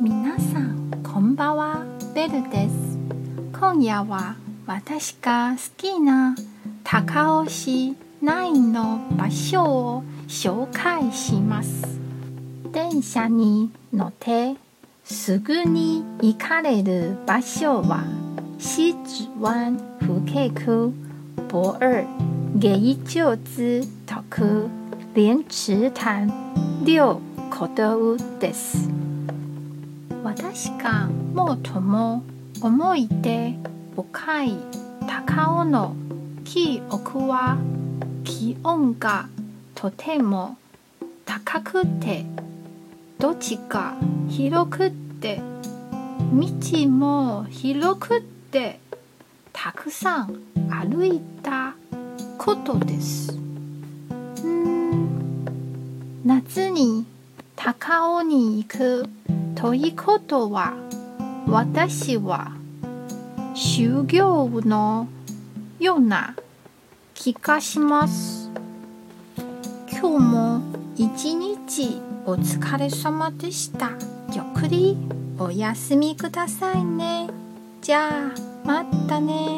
皆さんこんばんは。ベルです。今夜は私が好きな高尾市内の場所を紹介します。電車に乗ってすぐに行かれる場所は西子湾福 K 区博二芸就资特莲池潭六コドウです。私が最も思い出深い高尾の記憶は気温がとても高くて土地が広くって道も広くってたくさん歩いたことです。うん夏に高尾に行くということは私は修行のような気がします。今日も一日お疲れ様でした。ゆっくりお休みくださいね。じゃあまたね。